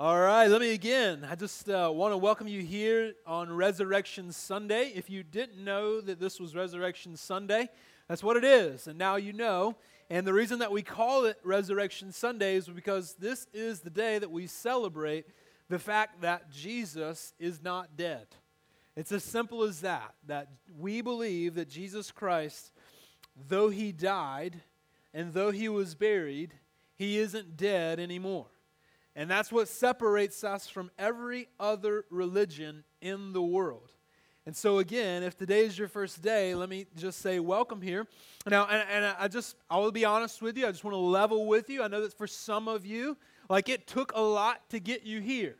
All right, let me again. I just uh, want to welcome you here on Resurrection Sunday. If you didn't know that this was Resurrection Sunday, that's what it is, and now you know. And the reason that we call it Resurrection Sunday is because this is the day that we celebrate the fact that Jesus is not dead. It's as simple as that, that we believe that Jesus Christ, though he died and though he was buried, he isn't dead anymore. And that's what separates us from every other religion in the world. And so, again, if today is your first day, let me just say welcome here. Now, and, and I just, I will be honest with you. I just want to level with you. I know that for some of you, like it took a lot to get you here.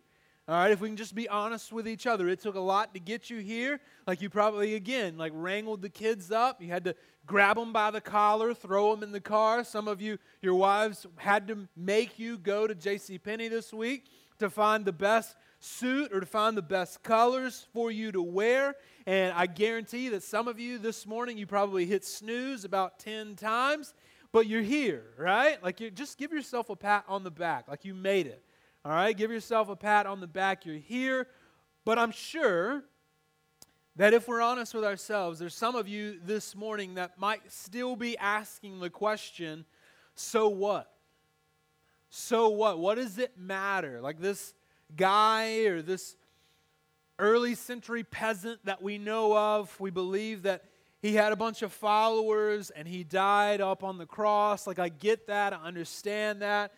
All right, if we can just be honest with each other, it took a lot to get you here. Like you probably, again, like wrangled the kids up. You had to grab them by the collar, throw them in the car. Some of you, your wives had to make you go to J.C. Penney this week to find the best suit or to find the best colors for you to wear. And I guarantee that some of you this morning, you probably hit snooze about 10 times, but you're here, right? Like you just give yourself a pat on the back, like you made it. All right, give yourself a pat on the back. You're here. But I'm sure that if we're honest with ourselves, there's some of you this morning that might still be asking the question so what? So what? What does it matter? Like this guy or this early century peasant that we know of, we believe that he had a bunch of followers and he died up on the cross. Like, I get that, I understand that.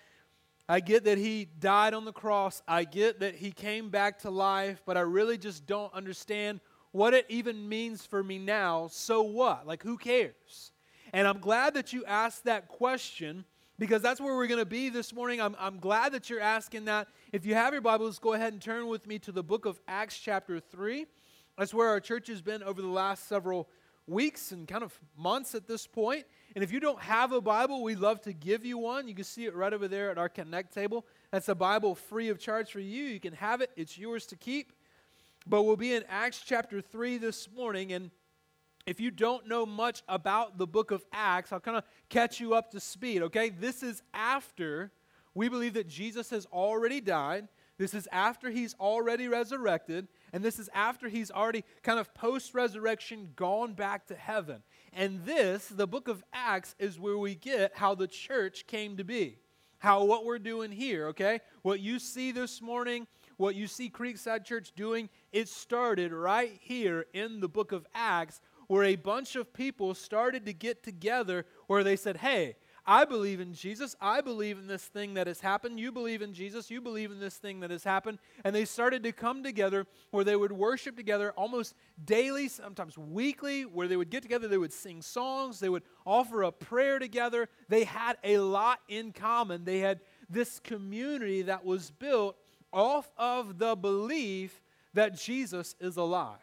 I get that he died on the cross. I get that he came back to life, but I really just don't understand what it even means for me now. So what? Like, who cares? And I'm glad that you asked that question because that's where we're going to be this morning. I'm, I'm glad that you're asking that. If you have your Bibles, go ahead and turn with me to the book of Acts, chapter 3. That's where our church has been over the last several weeks and kind of months at this point. And if you don't have a Bible, we'd love to give you one. You can see it right over there at our Connect table. That's a Bible free of charge for you. You can have it, it's yours to keep. But we'll be in Acts chapter 3 this morning. And if you don't know much about the book of Acts, I'll kind of catch you up to speed, okay? This is after we believe that Jesus has already died. This is after he's already resurrected. And this is after he's already kind of post resurrection gone back to heaven. And this, the book of Acts, is where we get how the church came to be. How what we're doing here, okay? What you see this morning, what you see Creekside Church doing, it started right here in the book of Acts, where a bunch of people started to get together where they said, hey, I believe in Jesus. I believe in this thing that has happened. You believe in Jesus. You believe in this thing that has happened. And they started to come together where they would worship together almost daily, sometimes weekly, where they would get together. They would sing songs. They would offer a prayer together. They had a lot in common. They had this community that was built off of the belief that Jesus is alive.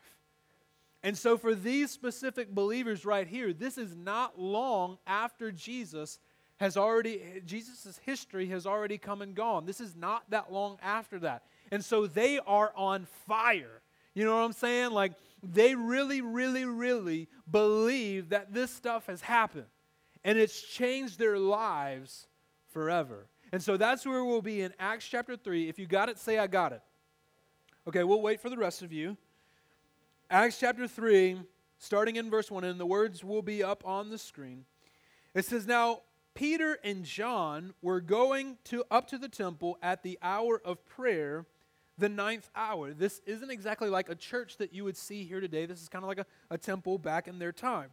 And so, for these specific believers right here, this is not long after Jesus has already, Jesus' history has already come and gone. This is not that long after that. And so they are on fire. You know what I'm saying? Like, they really, really, really believe that this stuff has happened. And it's changed their lives forever. And so that's where we'll be in Acts chapter 3. If you got it, say, I got it. Okay, we'll wait for the rest of you. Acts chapter 3, starting in verse 1, and the words will be up on the screen. It says, Now Peter and John were going to up to the temple at the hour of prayer, the ninth hour. This isn't exactly like a church that you would see here today. This is kind of like a, a temple back in their time.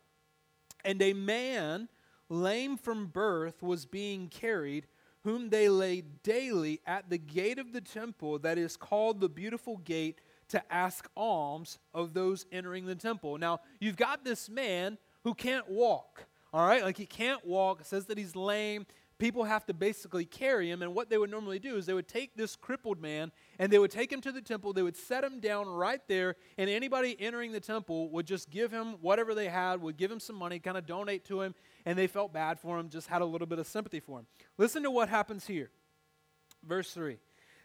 And a man, lame from birth, was being carried, whom they laid daily at the gate of the temple that is called the beautiful gate to ask alms of those entering the temple. Now, you've got this man who can't walk. All right, like he can't walk. Says that he's lame. People have to basically carry him. And what they would normally do is they would take this crippled man and they would take him to the temple. They would set him down right there. And anybody entering the temple would just give him whatever they had, would give him some money, kind of donate to him. And they felt bad for him, just had a little bit of sympathy for him. Listen to what happens here. Verse 3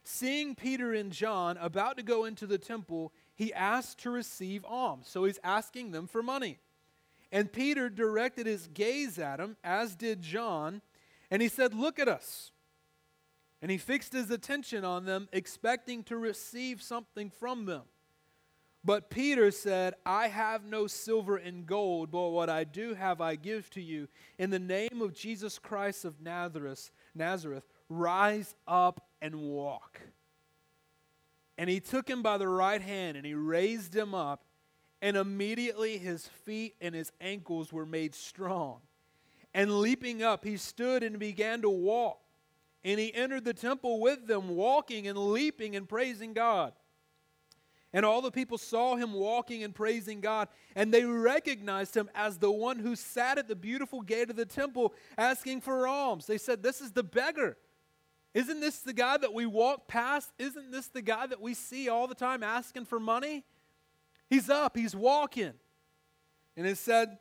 Seeing Peter and John about to go into the temple, he asked to receive alms. So he's asking them for money. And Peter directed his gaze at him, as did John, and he said, Look at us. And he fixed his attention on them, expecting to receive something from them. But Peter said, I have no silver and gold, but what I do have I give to you. In the name of Jesus Christ of Nazareth, Nazareth, rise up and walk. And he took him by the right hand and he raised him up, and immediately his feet and his ankles were made strong. And leaping up, he stood and began to walk. And he entered the temple with them, walking and leaping and praising God. And all the people saw him walking and praising God, and they recognized him as the one who sat at the beautiful gate of the temple asking for alms. They said, This is the beggar. Isn't this the guy that we walk past? Isn't this the guy that we see all the time asking for money? He's up, he's walking. And it said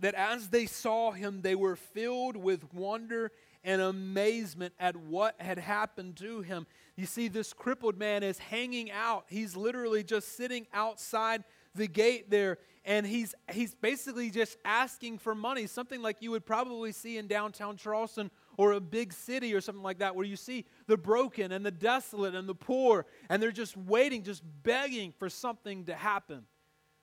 that as they saw him, they were filled with wonder and amazement at what had happened to him. You see, this crippled man is hanging out. He's literally just sitting outside the gate there, and he's, he's basically just asking for money, something like you would probably see in downtown Charleston or a big city or something like that, where you see the broken and the desolate and the poor, and they're just waiting, just begging for something to happen,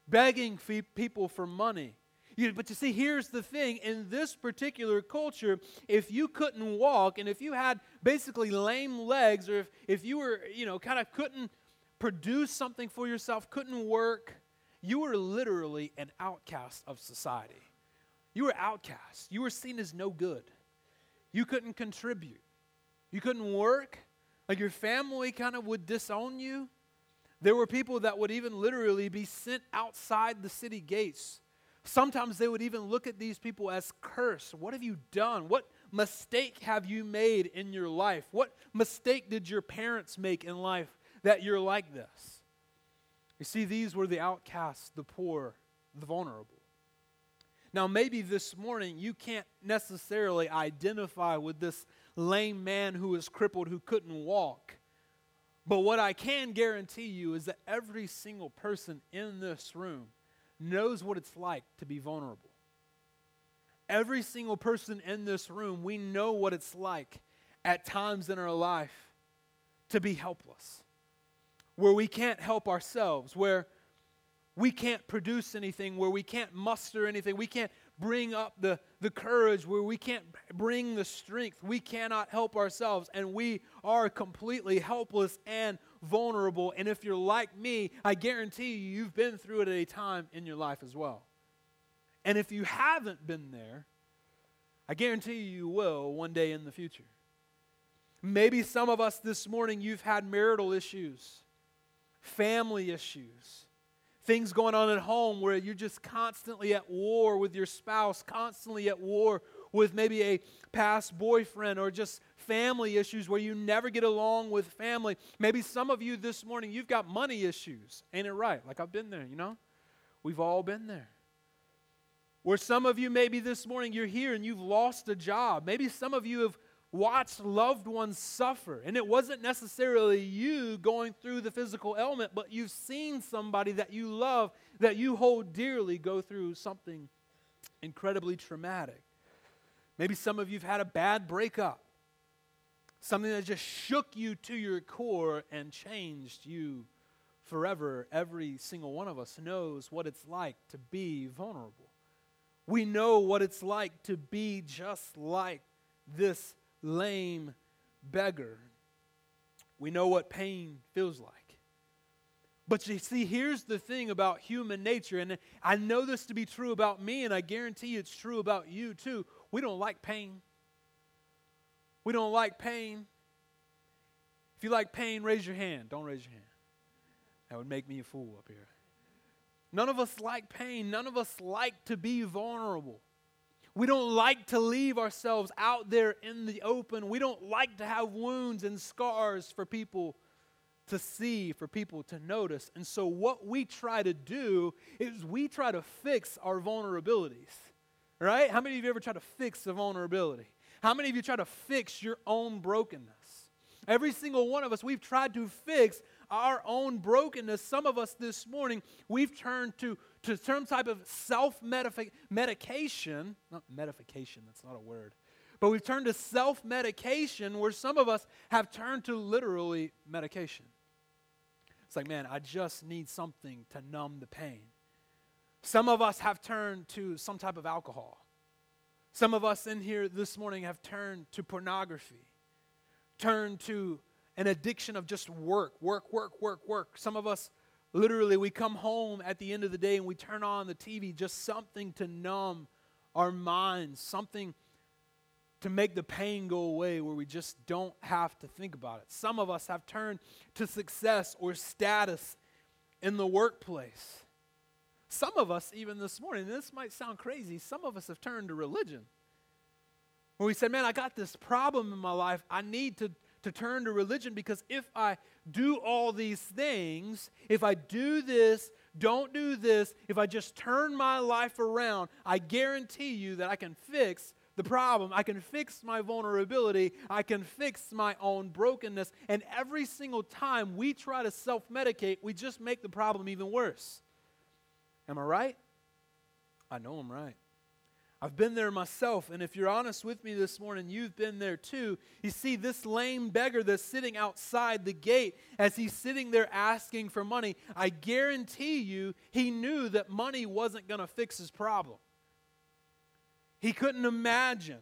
begging people for money. You, but you see, here's the thing in this particular culture, if you couldn't walk and if you had basically lame legs, or if, if you were, you know, kind of couldn't produce something for yourself, couldn't work, you were literally an outcast of society. You were outcast. You were seen as no good. You couldn't contribute. You couldn't work. Like your family kind of would disown you. There were people that would even literally be sent outside the city gates Sometimes they would even look at these people as cursed. What have you done? What mistake have you made in your life? What mistake did your parents make in life that you're like this? You see, these were the outcasts, the poor, the vulnerable. Now, maybe this morning you can't necessarily identify with this lame man who was crippled who couldn't walk. But what I can guarantee you is that every single person in this room knows what it's like to be vulnerable. Every single person in this room, we know what it's like at times in our life to be helpless, where we can't help ourselves, where we can't produce anything, where we can't muster anything, we can't bring up the, the courage, where we can't bring the strength. We cannot help ourselves, and we are completely helpless and vulnerable. And if you're like me, I guarantee you, you've been through it at a time in your life as well. And if you haven't been there, I guarantee you, you will one day in the future. Maybe some of us this morning, you've had marital issues, family issues, things going on at home where you're just constantly at war with your spouse, constantly at war with maybe a past boyfriend or just family issues where you never get along with family. Maybe some of you this morning, you've got money issues. Ain't it right? Like I've been there, you know? We've all been there. Where some of you, maybe this morning, you're here and you've lost a job. Maybe some of you have watched loved ones suffer. And it wasn't necessarily you going through the physical ailment, but you've seen somebody that you love, that you hold dearly, go through something incredibly traumatic. Maybe some of you have had a bad breakup something that just shook you to your core and changed you forever. Every single one of us knows what it's like to be vulnerable. We know what it's like to be just like this lame beggar. We know what pain feels like. But you see, here's the thing about human nature, and I know this to be true about me, and I guarantee it's true about you too. We don't like pain. We don't like pain. If you like pain, raise your hand. Don't raise your hand. That would make me a fool up here. None of us like pain. None of us like to be vulnerable. We don't like to leave ourselves out there in the open. We don't like to have wounds and scars for people to see, for people to notice. And so, what we try to do is we try to fix our vulnerabilities. Right? How many of you ever try to fix a vulnerability? How many of you try to fix your own brokenness? Every single one of us, we've tried to fix our own brokenness. Some of us this morning, we've turned to, to some type of self medication, not medication, that's not a word, But we've turned to self medication where some of us have turned to literally medication. It's like, man, I just need something to numb the pain. Some of us have turned to some type of alcohol. Some of us in here this morning have turned to pornography, turned to an addiction of just work, work, work, work, work. Some of us, literally, we come home at the end of the day and we turn on the TV, just something to numb our minds, something to make the pain go away where we just don't have to think about it. Some of us have turned to success or status in the workplace. Some of us, even this morning, this might sound crazy, some of us have turned to religion. Where we said, Man, I got this problem in my life. I need to, to turn to religion because if I do all these things, if I do this, don't do this, if I just turn my life around, I guarantee you that I can fix the problem. I can fix my vulnerability. I can fix my own brokenness. And every single time we try to self medicate, we just make the problem even worse. Am I right? I know I'm right. I've been there myself, and if you're honest with me this morning, you've been there too. You see, this lame beggar that's sitting outside the gate, as he's sitting there asking for money, I guarantee you he knew that money wasn't going to fix his problem. He couldn't imagine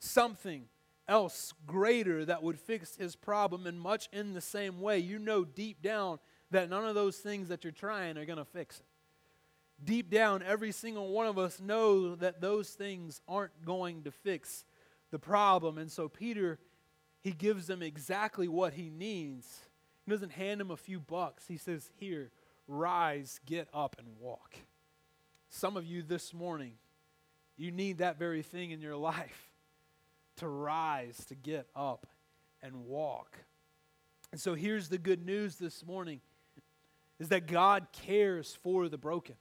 something else greater that would fix his problem, and much in the same way, you know deep down that none of those things that you're trying are going to fix it deep down, every single one of us know that those things aren't going to fix the problem. And so Peter, he gives them exactly what he needs. He doesn't hand him a few bucks. He says, Here, rise, get up, and walk. Some of you this morning, you need that very thing in your life to rise, to get up, and walk. And so here's the good news this morning is that God cares for the broken.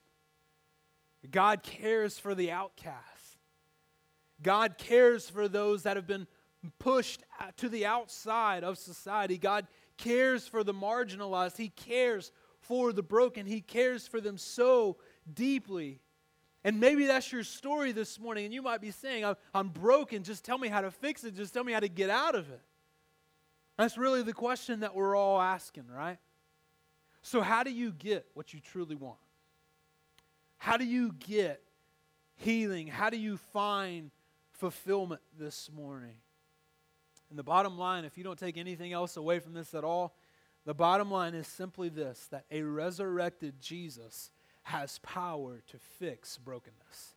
God cares for the outcast. God cares for those that have been pushed to the outside of society. God cares for the marginalized. He cares for the broken. He cares for them so deeply. And maybe that's your story this morning, and you might be saying, I'm, broken. Just tell me how to fix it. Just tell me how to get out of it. That's really the question that we're all asking, right? So, how do you get what you truly want? How do you get healing? How do you find fulfillment this morning? And the bottom line, if you don't take anything else away from this at all, the bottom line is simply this that a resurrected Jesus has power to fix brokenness.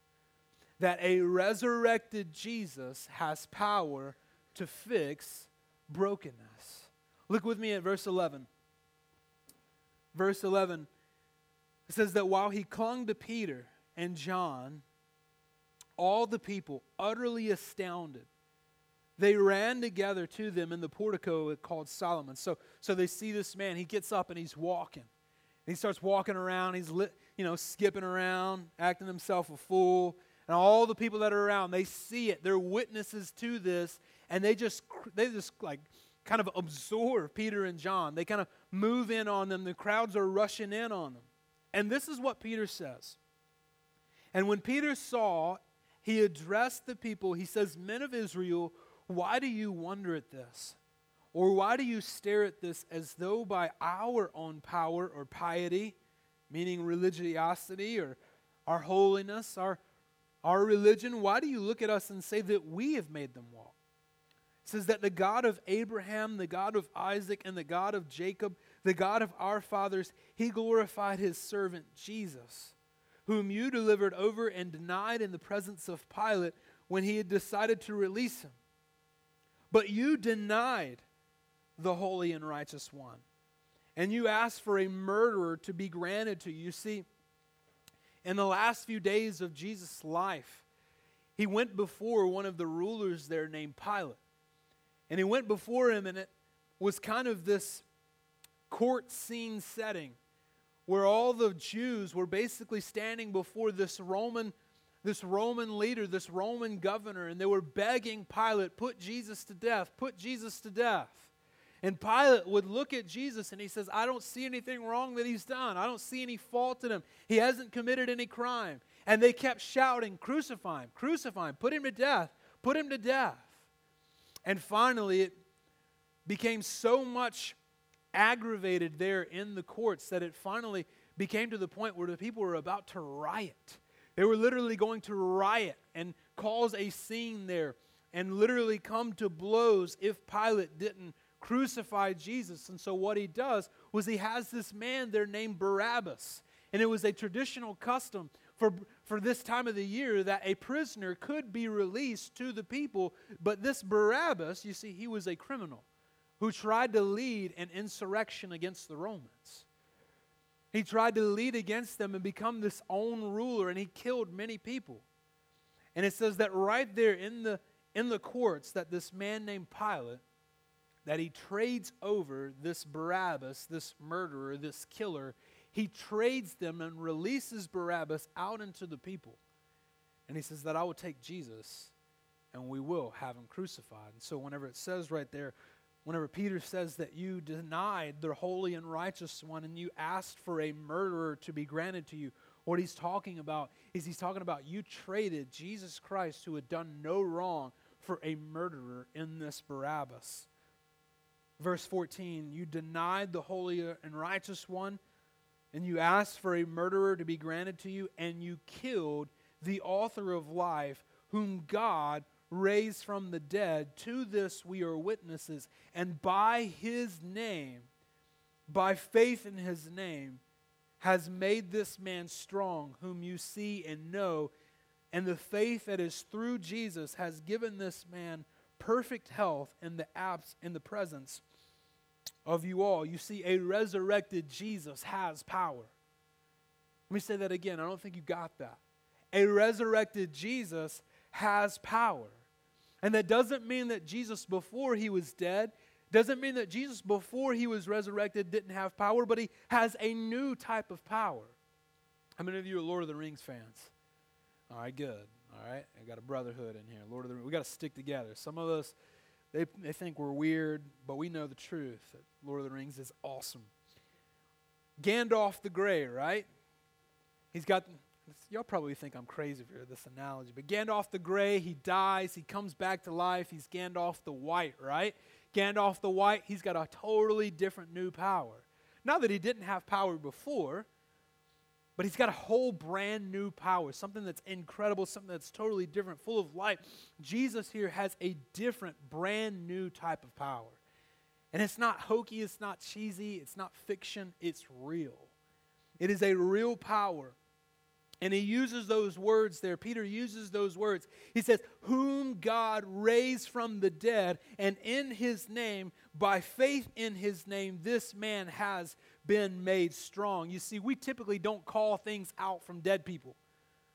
That a resurrected Jesus has power to fix brokenness. Look with me at verse 11. Verse 11 it says that while he clung to Peter and John, all the people, utterly astounded, they ran together to them in the portico called Solomon. So, so they see this man. He gets up and he's walking. And he starts walking around. He's lit, you know, skipping around, acting himself a fool. And all the people that are around, they see it. They're witnesses to this, and they just they just like kind of absorb Peter and John. They kind of move in on them. The crowds are rushing in on them. And this is what Peter says. And when Peter saw, he addressed the people. He says, Men of Israel, why do you wonder at this? Or why do you stare at this as though by our own power or piety, meaning religiosity or our holiness, our, our religion, why do you look at us and say that we have made them walk? It says that the God of Abraham, the God of Isaac, and the God of Jacob the God of our fathers, he glorified his servant Jesus, whom you delivered over and denied in the presence of Pilate when he had decided to release him. But you denied the holy and righteous one, and you asked for a murderer to be granted to you. See, in the last few days of Jesus' life, he went before one of the rulers there named Pilate. And he went before him, and it was kind of this court scene setting where all the Jews were basically standing before this Roman this Roman leader, this Roman governor, and they were begging Pilate, put Jesus to death, put Jesus to death. And Pilate would look at Jesus and he says, I don't see anything wrong that he's done. I don't see any fault in him. He hasn't committed any crime. And they kept shouting, Crucify him, crucify him, put him to death, put him to death. And finally, it became so much aggravated there in the courts that it finally became to the point where the people were about to riot. They were literally going to riot and cause a scene there and literally come to blows if Pilate didn't crucify Jesus. And so, what he does was he has this man there named Barabbas. And it was a traditional custom for, for this time of the year that a prisoner could be released to the people. But this Barabbas, you see, he was a criminal who tried to lead an insurrection against the Romans. He tried to lead against them and become this own ruler, and he killed many people. And it says that right there in the, in the courts, that this man named Pilate, that he trades over this Barabbas, this murderer, this killer, he trades them and releases Barabbas out into the people. And he says that I will take Jesus and we will have him crucified. And so, whenever it says right there, whenever Peter says that you denied the holy and righteous one and you asked for a murderer to be granted to you, what he's talking about is he's talking about you traded Jesus Christ, who had done no wrong, for a murderer in this Barabbas. Verse 14, you denied the holy and righteous one and you asked for a murderer to be granted to you, and you killed the author of life, whom God raised from the dead. To this we are witnesses. And by his name, by faith in his name, has made this man strong, whom you see and know. And the faith that is through Jesus has given this man perfect health in the abs in the presence of you all. You see, a resurrected Jesus has power. Let me say that again. I don't think you got that. A resurrected Jesus has power. And that doesn't mean that Jesus, before he was dead, doesn't mean that Jesus, before he was resurrected, didn't have power, but he has a new type of power. How many of you are Lord of the Rings fans? All right, good. All right, I got a brotherhood in here. Lord of the Rings. We got to stick together. Some of us, they, they think we're weird, but we know the truth that Lord of the Rings is awesome. Gandalf the Grey, right? He's got, y'all probably think I'm crazy for this analogy, but Gandalf the Grey, he dies, he comes back to life, he's Gandalf the White, right? Gandalf the White, he's got a totally different new power. Not that he didn't have power before, but he's got a whole brand new power, something that's incredible, something that's totally different, full of life. Jesus here has a different, brand new type of power. And it's not hokey, it's not cheesy, it's not fiction, it's real. It is a real power. And he uses those words there. Peter uses those words. He says, Whom God raised from the dead, and in his name, by faith in his name, this man has been made strong. You see, we typically don't call things out from dead people.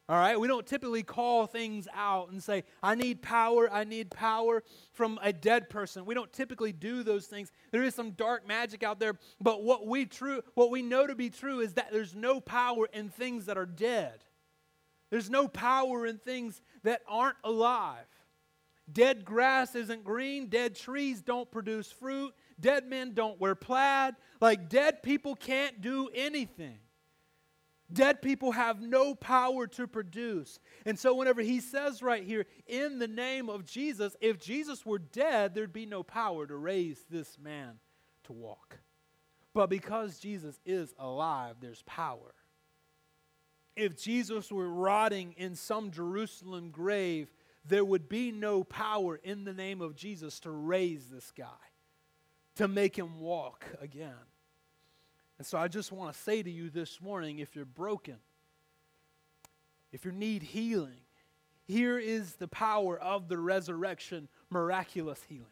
All right? We don't typically call things out and say, I need power, I need power from a dead person. We don't typically do those things. There is some dark magic out there, but what we true what we know to be true is that there's no power in things that are dead. There's no power in things that aren't alive. Dead grass isn't green, dead trees don't produce fruit, dead men don't wear plaid. Like dead people can't do anything. Dead people have no power to produce. And so, whenever he says right here, in the name of Jesus, if Jesus were dead, there'd be no power to raise this man to walk. But because Jesus is alive, there's power. If Jesus were rotting in some Jerusalem grave, there would be no power in the name of Jesus to raise this guy, to make him walk again. And so I just want to say to you this morning if you're broken, if you need healing, here is the power of the resurrection miraculous healing.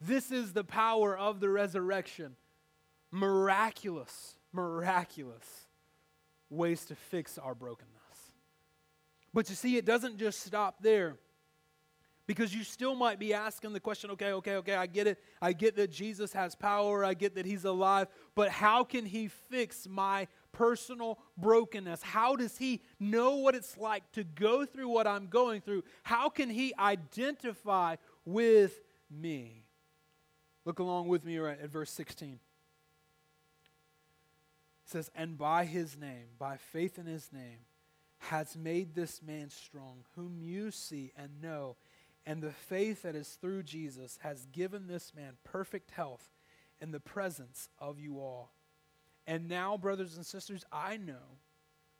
This is the power of the resurrection miraculous, miraculous ways to fix our brokenness. But you see, it doesn't just stop there. Because you still might be asking the question okay, okay, okay, I get it. I get that Jesus has power. I get that he's alive. But how can he fix my personal brokenness? How does he know what it's like to go through what I'm going through? How can he identify with me? Look along with me right at verse 16. It says, And by his name, by faith in his name, has made this man strong, whom you see and know And the faith that is through Jesus has given this man perfect health in the presence of you all. And now, brothers and sisters, I know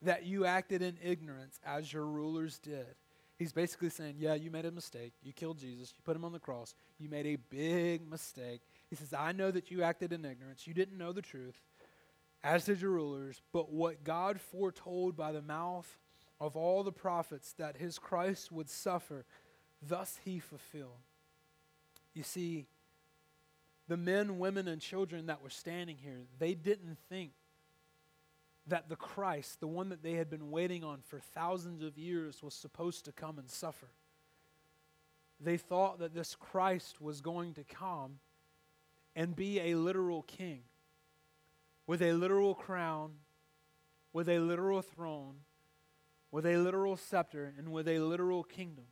that you acted in ignorance as your rulers did. He's basically saying, Yeah, you made a mistake. You killed Jesus. You put him on the cross. You made a big mistake. He says, I know that you acted in ignorance. You didn't know the truth, as did your rulers. But what God foretold by the mouth of all the prophets that his Christ would suffer, thus he fulfilled. You see, the men, women, and children that were standing here, they didn't think that the Christ, the one that they had been waiting on for thousands of years, was supposed to come and suffer. They thought that this Christ was going to come and be a literal king with a literal crown, with a literal throne, with a literal scepter, and with a literal kingdom.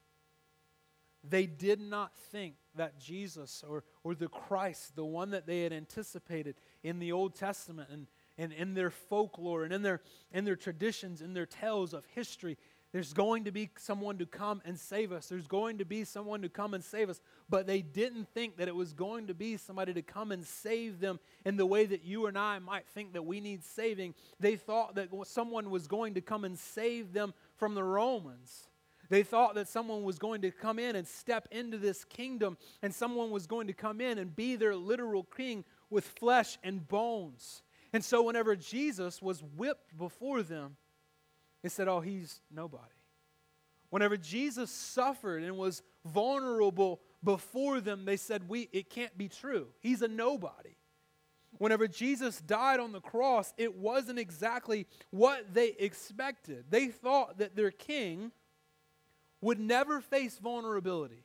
They did not think that Jesus or, or the Christ, the one that they had anticipated in the Old Testament and, and in their folklore and in their, in their traditions, in their tales of history, there's going to be someone to come and save us. There's going to be someone to come and save us. But they didn't think that it was going to be somebody to come and save them in the way that you and I might think that we need saving. They thought that someone was going to come and save them from the Romans. They thought that someone was going to come in and step into this kingdom, and someone was going to come in and be their literal king with flesh and bones. And so, whenever Jesus was whipped before them, they said, Oh, he's nobody. Whenever Jesus suffered and was vulnerable before them, they said, we, It can't be true. He's a nobody. Whenever Jesus died on the cross, it wasn't exactly what they expected. They thought that their king would never face vulnerability.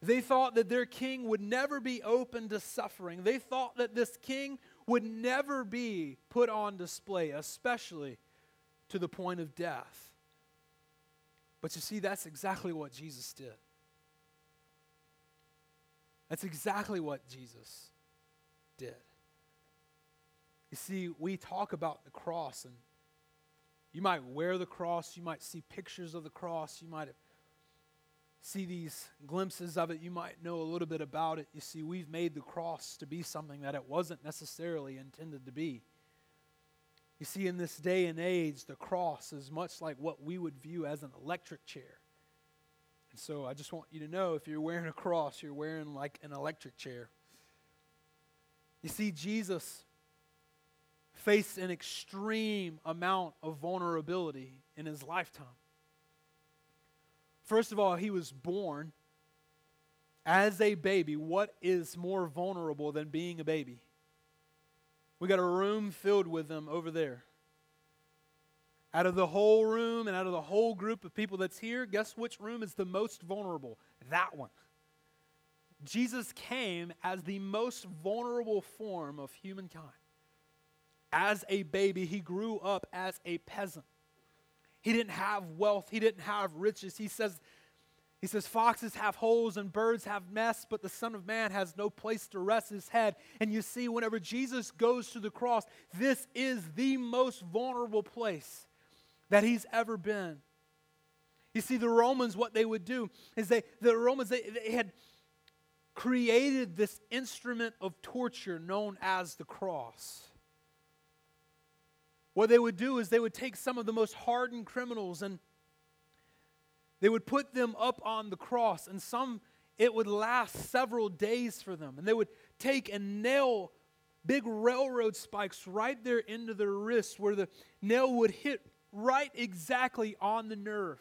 They thought that their king would never be open to suffering. They thought that this king would never be put on display, especially to the point of death. But you see, that's exactly what Jesus did. That's exactly what Jesus did. You see, we talk about the cross, and you might wear the cross, you might see pictures of the cross, you might see these glimpses of it, you might know a little bit about it. You see, we've made the cross to be something that it wasn't necessarily intended to be. You see, in this day and age, the cross is much like what we would view as an electric chair. And so I just want you to know if you're wearing a cross, you're wearing like an electric chair. You see, Jesus faced an extreme amount of vulnerability in his lifetime. First of all, he was born as a baby. What is more vulnerable than being a baby? We got a room filled with them over there. Out of the whole room and out of the whole group of people that's here, guess which room is the most vulnerable? That one. Jesus came as the most vulnerable form of humankind as a baby, he grew up as a peasant. He didn't have wealth, he didn't have riches. He says, he says, Foxes have holes and birds have nests, but the Son of Man has no place to rest his head. And you see, whenever Jesus goes to the cross, this is the most vulnerable place that he's ever been. You see, the Romans, what they would do is they, the Romans, they, they had created this instrument of torture known as the cross. What they would do is they would take some of the most hardened criminals and they would put them up on the cross, and some it would last several days for them. And they would take and nail big railroad spikes right there into their wrists where the nail would hit right exactly on the nerve.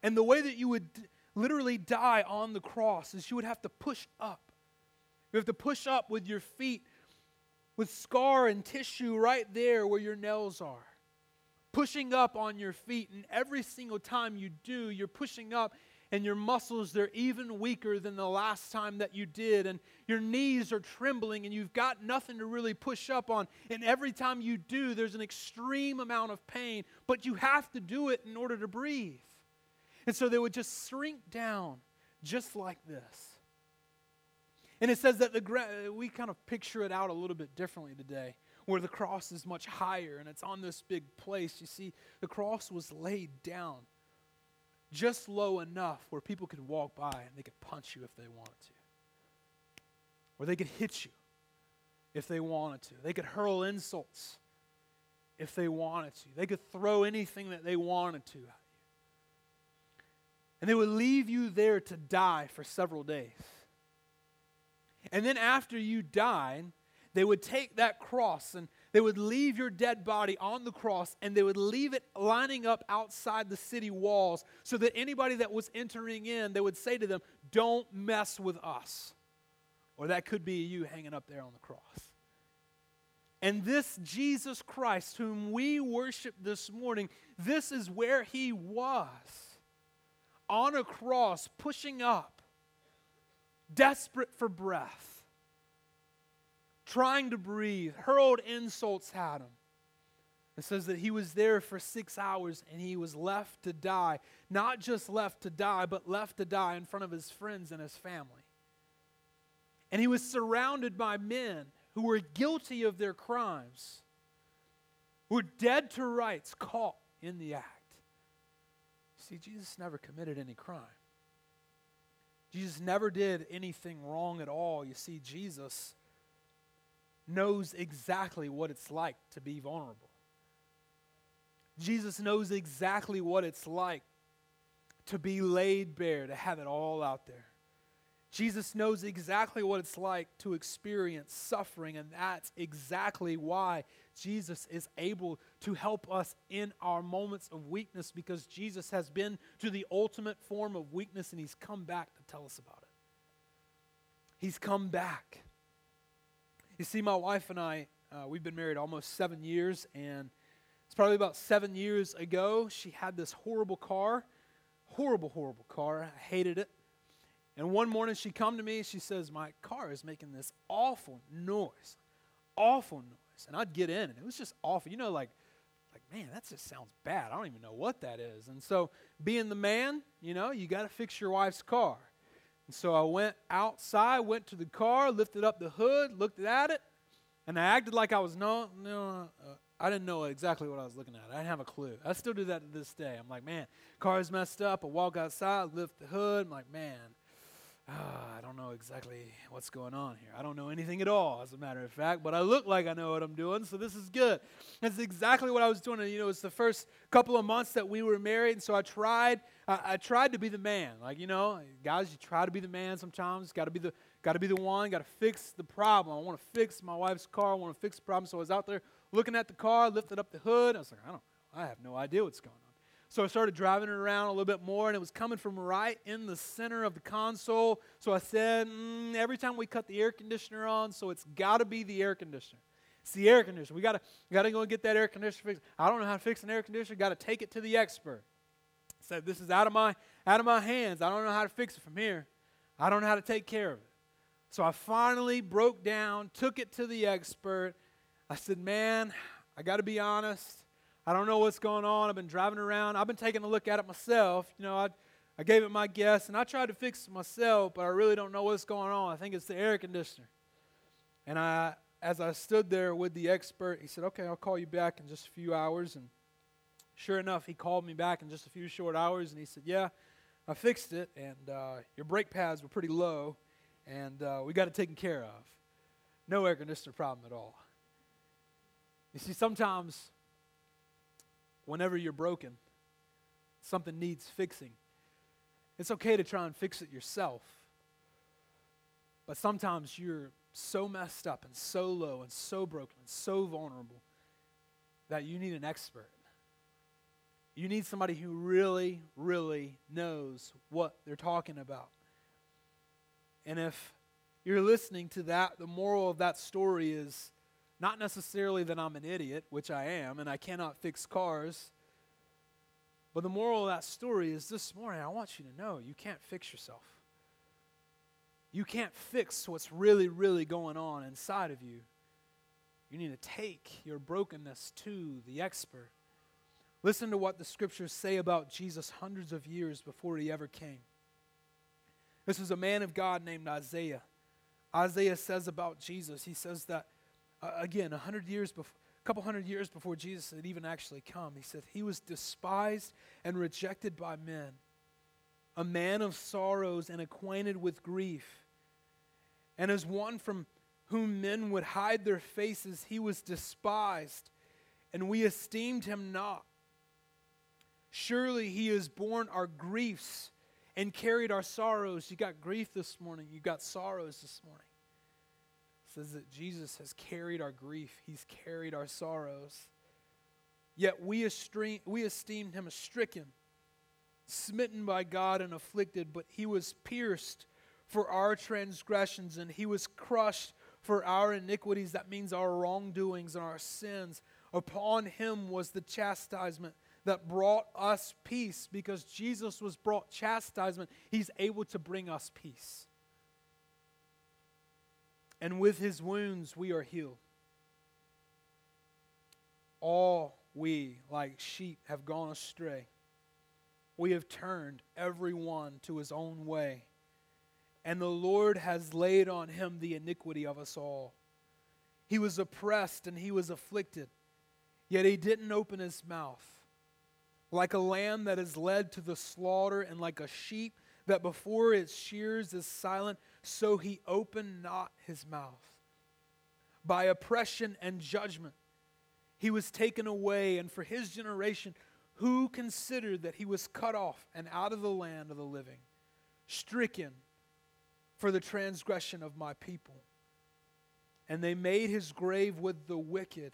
And the way that you would literally die on the cross is you would have to push up. You have to push up with your feet with scar and tissue right there where your nails are. Pushing up on your feet, and every single time you do, you're pushing up, and your muscles, they're even weaker than the last time that you did, and your knees are trembling, and you've got nothing to really push up on. And every time you do, there's an extreme amount of pain, but you have to do it in order to breathe. And so they would just shrink down just like this. And it says that the gra- we kind of picture it out a little bit differently today, where the cross is much higher and it's on this big place. You see, the cross was laid down just low enough where people could walk by and they could punch you if they wanted to. Or they could hit you if they wanted to. They could hurl insults if they wanted to. They could throw anything that they wanted to at you. And they would leave you there to die for several days. And then after you died, they would take that cross and they would leave your dead body on the cross and they would leave it lining up outside the city walls so that anybody that was entering in, they would say to them, Don't mess with us. Or that could be you hanging up there on the cross. And this Jesus Christ, whom we worship this morning, this is where he was on a cross, pushing up, desperate for breath, trying to breathe, hurled insults at him. It says that he was there for six hours and he was left to die. Not just left to die, but left to die in front of his friends and his family. And he was surrounded by men who were guilty of their crimes, who were dead to rights, caught in the act. See, Jesus never committed any crime. Jesus never did anything wrong at all. You see, Jesus knows exactly what it's like to be vulnerable. Jesus knows exactly what it's like to be laid bare, to have it all out there. Jesus knows exactly what it's like to experience suffering, and that's exactly why Jesus is able to help us in our moments of weakness because Jesus has been to the ultimate form of weakness and he's come back to tell us about it. He's come back. You see, my wife and I, uh, we've been married almost seven years, and it's probably about seven years ago, she had this horrible car. Horrible, horrible car. I hated it. And one morning she come to me, she says, My car is making this awful noise. Awful noise. And I'd get in and it was just awful. You know, like, like, man, that just sounds bad. I don't even know what that is. And so being the man, you know, you gotta fix your wife's car. And so I went outside, went to the car, lifted up the hood, looked at it, and I acted like I was no, no, uh, I didn't know exactly what I was looking at. I didn't have a clue. I still do that to this day. I'm like, man, car's messed up. I walk outside, lift the hood. I'm like, man, ah, I don't know exactly what's going on here. I don't know anything at all, as a matter of fact, but I look like I know what I'm doing, so this is good. That's exactly what I was doing. And, you know, it's the first couple of months that we were married, and so I tried. I, I tried to be the man. Like you know, guys, you try to be the man sometimes. Got to be the got to be the one. Got to fix the problem. I want to fix my wife's car. I want to fix the problem. So I was out there looking at the car, lifted up the hood. I was like, I don't. I have no idea what's going on. So I started driving it around a little bit more, and it was coming from right in the center of the console. So I said, mm, every time we cut the air conditioner on, so it's got to be the air conditioner. It's the air conditioner. We got to got to go and get that air conditioner fixed. I don't know how to fix an air conditioner. Got to take it to the expert. Said this is out of my out of my hands. I don't know how to fix it from here. I don't know how to take care of it. So I finally broke down, took it to the expert. I said, "Man, I got to be honest. I don't know what's going on. I've been driving around. I've been taking a look at it myself. You know, I, I gave it my guess, and I tried to fix it myself, but I really don't know what's going on. I think it's the air conditioner. And I, as I stood there with the expert, he said, "Okay, I'll call you back in just a few hours." And sure enough, he called me back in just a few short hours, and he said, "Yeah, I fixed it, and uh, your brake pads were pretty low, and uh, we got it taken care of. No air conditioner problem at all." You see, sometimes whenever you're broken, something needs fixing. It's okay to try and fix it yourself. But sometimes you're so messed up and so low and so broken and so vulnerable that you need an expert. You need somebody who really, really knows what they're talking about. And if you're listening to that, the moral of that story is not necessarily that I'm an idiot, which I am, and I cannot fix cars. But the moral of that story is this morning, I want you to know you can't fix yourself. You can't fix what's really, really going on inside of you. You need to take your brokenness to the expert. Listen to what the scriptures say about Jesus hundreds of years before he ever came. This is a man of God named Isaiah. Isaiah says about Jesus, he says that uh, again, a hundred years before, a couple hundred years before Jesus had even actually come, he said, He was despised and rejected by men, a man of sorrows and acquainted with grief. And as one from whom men would hide their faces, he was despised, and we esteemed him not. Surely he has borne our griefs and carried our sorrows. You got grief this morning, you got sorrows this morning. Says that Jesus has carried our grief, he's carried our sorrows. Yet we, esteem, we esteemed him stricken, smitten by God, and afflicted, but he was pierced for our transgressions, and he was crushed for our iniquities. That means our wrongdoings and our sins. Upon him was the chastisement that brought us peace. Because Jesus was brought chastisement, he's able to bring us peace. And with his wounds we are healed. All we, like sheep, have gone astray. We have turned every one to his own way. And the Lord has laid on him the iniquity of us all. He was oppressed and he was afflicted, yet he didn't open his mouth. Like a lamb that is led to the slaughter, and like a sheep that before its shears is silent, so he opened not his mouth. By oppression and judgment, he was taken away, and for his generation, who considered that he was cut off and out of the land of the living, stricken for the transgression of my people? And they made his grave with the wicked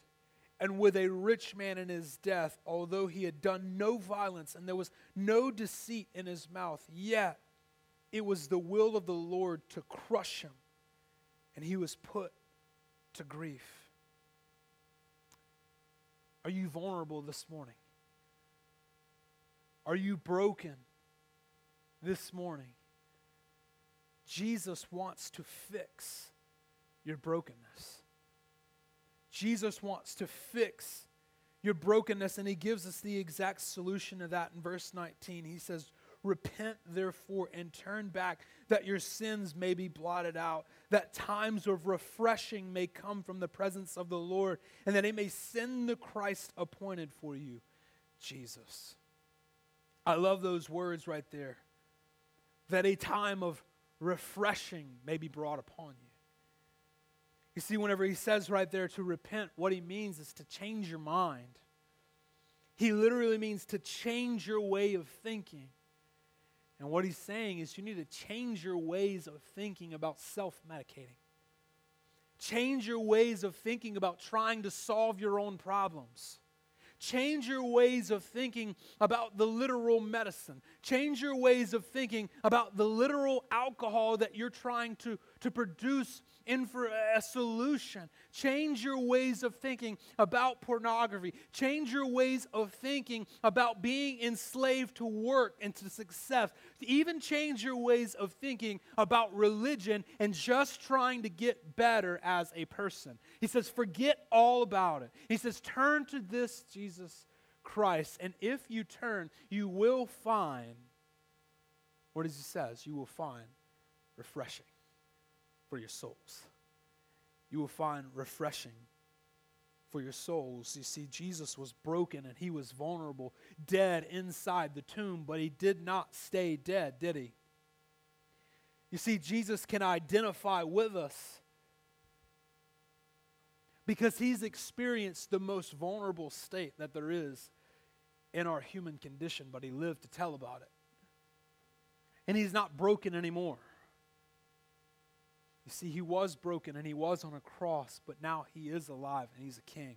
and with a rich man in his death, although he had done no violence and there was no deceit in his mouth, yet it was the will of the Lord to crush him, and he was put to grief. Are you vulnerable this morning? Are you broken this morning? Jesus wants to fix your brokenness. Jesus wants to fix your brokenness, and he gives us the exact solution to that in verse 19. He says, Repent, therefore, and turn back, that your sins may be blotted out, that times of refreshing may come from the presence of the Lord, and that he may send the Christ appointed for you, Jesus. I love those words right there. That a time of refreshing may be brought upon you. You see, whenever he says right there to repent, what he means is to change your mind. He literally means to change your way of thinking. And what he's saying is you need to change your ways of thinking about self medicating. Change your ways of thinking about trying to solve your own problems. Change your ways of thinking about the literal medicine. Change your ways of thinking about the literal alcohol that you're trying to, to produce in for a solution. Change your ways of thinking about pornography. Change your ways of thinking about being enslaved to work and to success. Even change your ways of thinking about religion and just trying to get better as a person. He says, forget all about it. He says, turn to this Jesus Christ. And if you turn, you will find, what does he says? You will find refreshing for your souls. You will find refreshing for your souls. You see, Jesus was broken and he was vulnerable, dead inside the tomb, but he did not stay dead, did he? You see, Jesus can identify with us because he's experienced the most vulnerable state that there is in our human condition, but he lived to tell about it. And he's not broken anymore. You see, he was broken and he was on a cross, but now he is alive and he's a king.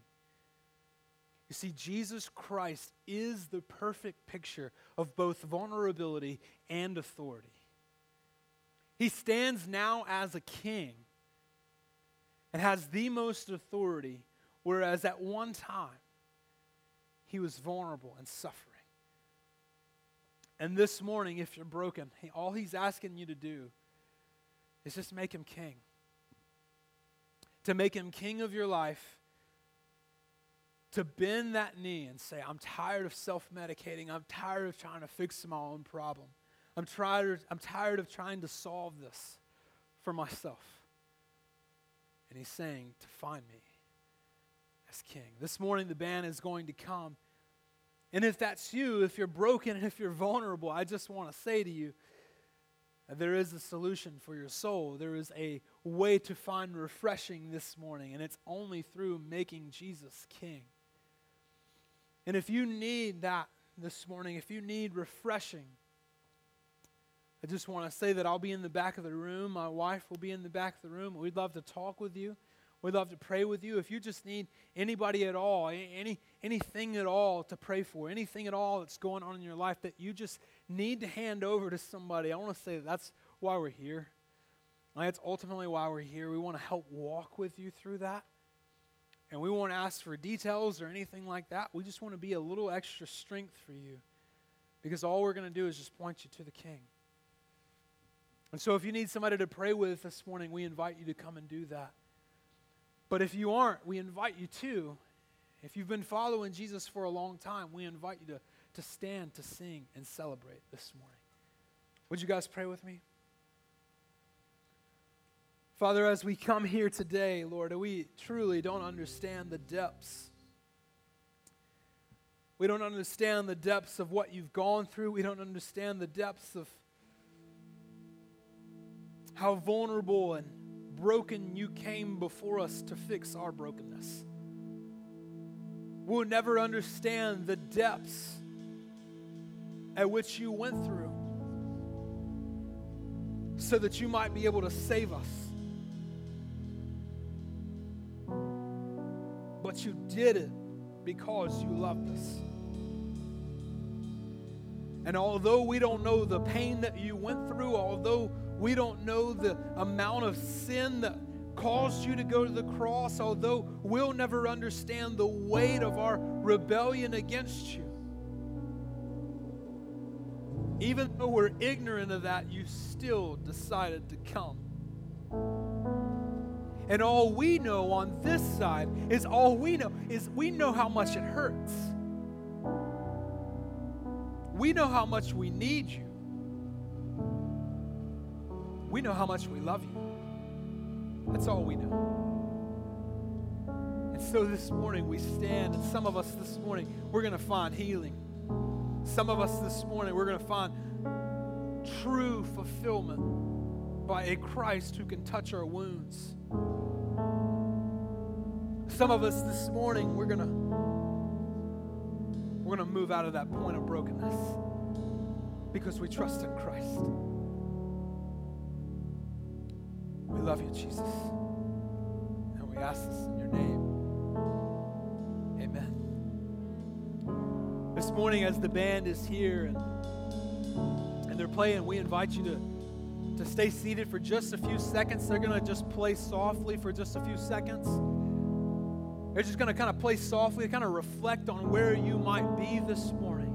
You see, Jesus Christ is the perfect picture of both vulnerability and authority. He stands now as a king and has the most authority, whereas at one time he was vulnerable and suffering. And this morning, if you're broken, all he's asking you to do is just make him king. To make him king of your life, to bend that knee and say, I'm tired of self medicating. I'm tired of trying to fix my own problem. I'm tired, I'm tired of trying to solve this for myself. And he's saying to find me as king. This morning, the band is going to come And if that's you, if you're broken, and if you're vulnerable, I just want to say to you there is a solution for your soul. There is a way to find refreshing this morning, and it's only through making Jesus king. And if you need that this morning, if you need refreshing, I just want to say that I'll be in the back of the room. My wife will be in the back of the room. We'd love to talk with you. We'd love to pray with you. If you just need anybody at all, any, anything at all to pray for, anything at all that's going on in your life that you just need to hand over to somebody, I want to say that that's why we're here. That's ultimately why we're here. We want to help walk with you through that. And we won't ask for details or anything like that. We just want to be a little extra strength for you because all we're going to do is just point you to the King. And so if you need somebody to pray with this morning, we invite you to come and do that. But if you aren't, we invite you to. If you've been following Jesus for a long time, we invite you to, to stand, to sing, and celebrate this morning. Would you guys pray with me? Father, as we come here today, Lord, we truly don't understand the depths. We don't understand the depths of what you've gone through. We don't understand the depths of how vulnerable and broken you came before us to fix our brokenness. We'll never understand the depths at which you went through so that you might be able to save us. But you did it because you loved us. And although we don't know the pain that you went through, although we don't know the amount of sin that caused you to go to the cross, although we'll never understand the weight of our rebellion against you. Even though we're ignorant of that, you still decided to come. And all we know on this side is all we know is we know how much it hurts. We know how much we need you we know how much we love you. That's all we know. And so this morning we stand, and some of us this morning, we're going to find healing. Some of us this morning, we're going to find true fulfillment by a Christ who can touch our wounds. Some of us this morning, we're going to we're going to move out of that point of brokenness because we trust in Christ. We love you, Jesus. And we ask this in your name. Amen. Morning, as the band is here and, and they're playing, we invite you to, to stay seated for just a few seconds. They're going to just play softly for just a few seconds. They're just going to kind of play softly, kind of reflect on where you might be this morning.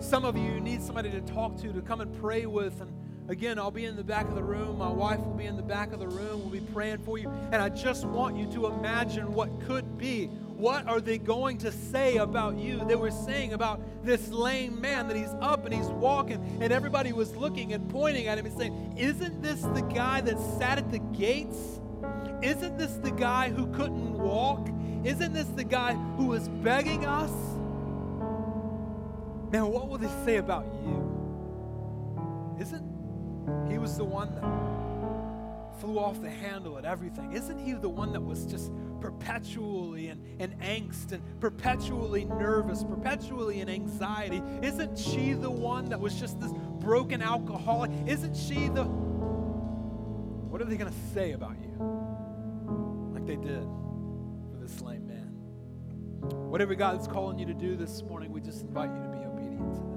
Some of you need somebody to talk to, to come and pray with, and Again, I'll be in the back of the room. My wife will be in the back of the room. We'll be praying for you. And I just want you to imagine what could be. What are they going to say about you? They were saying about this lame man that he's up and he's walking, and everybody was looking and pointing at him and saying, Isn't this the guy that sat at the gates? Isn't this the guy who couldn't walk? Isn't this the guy who was begging us? Now, what will they say about you? Isn't he was the one that flew off the handle at everything. Isn't he the one that was just perpetually in, in angst and perpetually nervous, perpetually in anxiety? Isn't she the one that was just this broken alcoholic? Isn't she the. What are they going to say about you? Like they did for this lame man. Whatever God is calling you to do this morning, we just invite you to be obedient.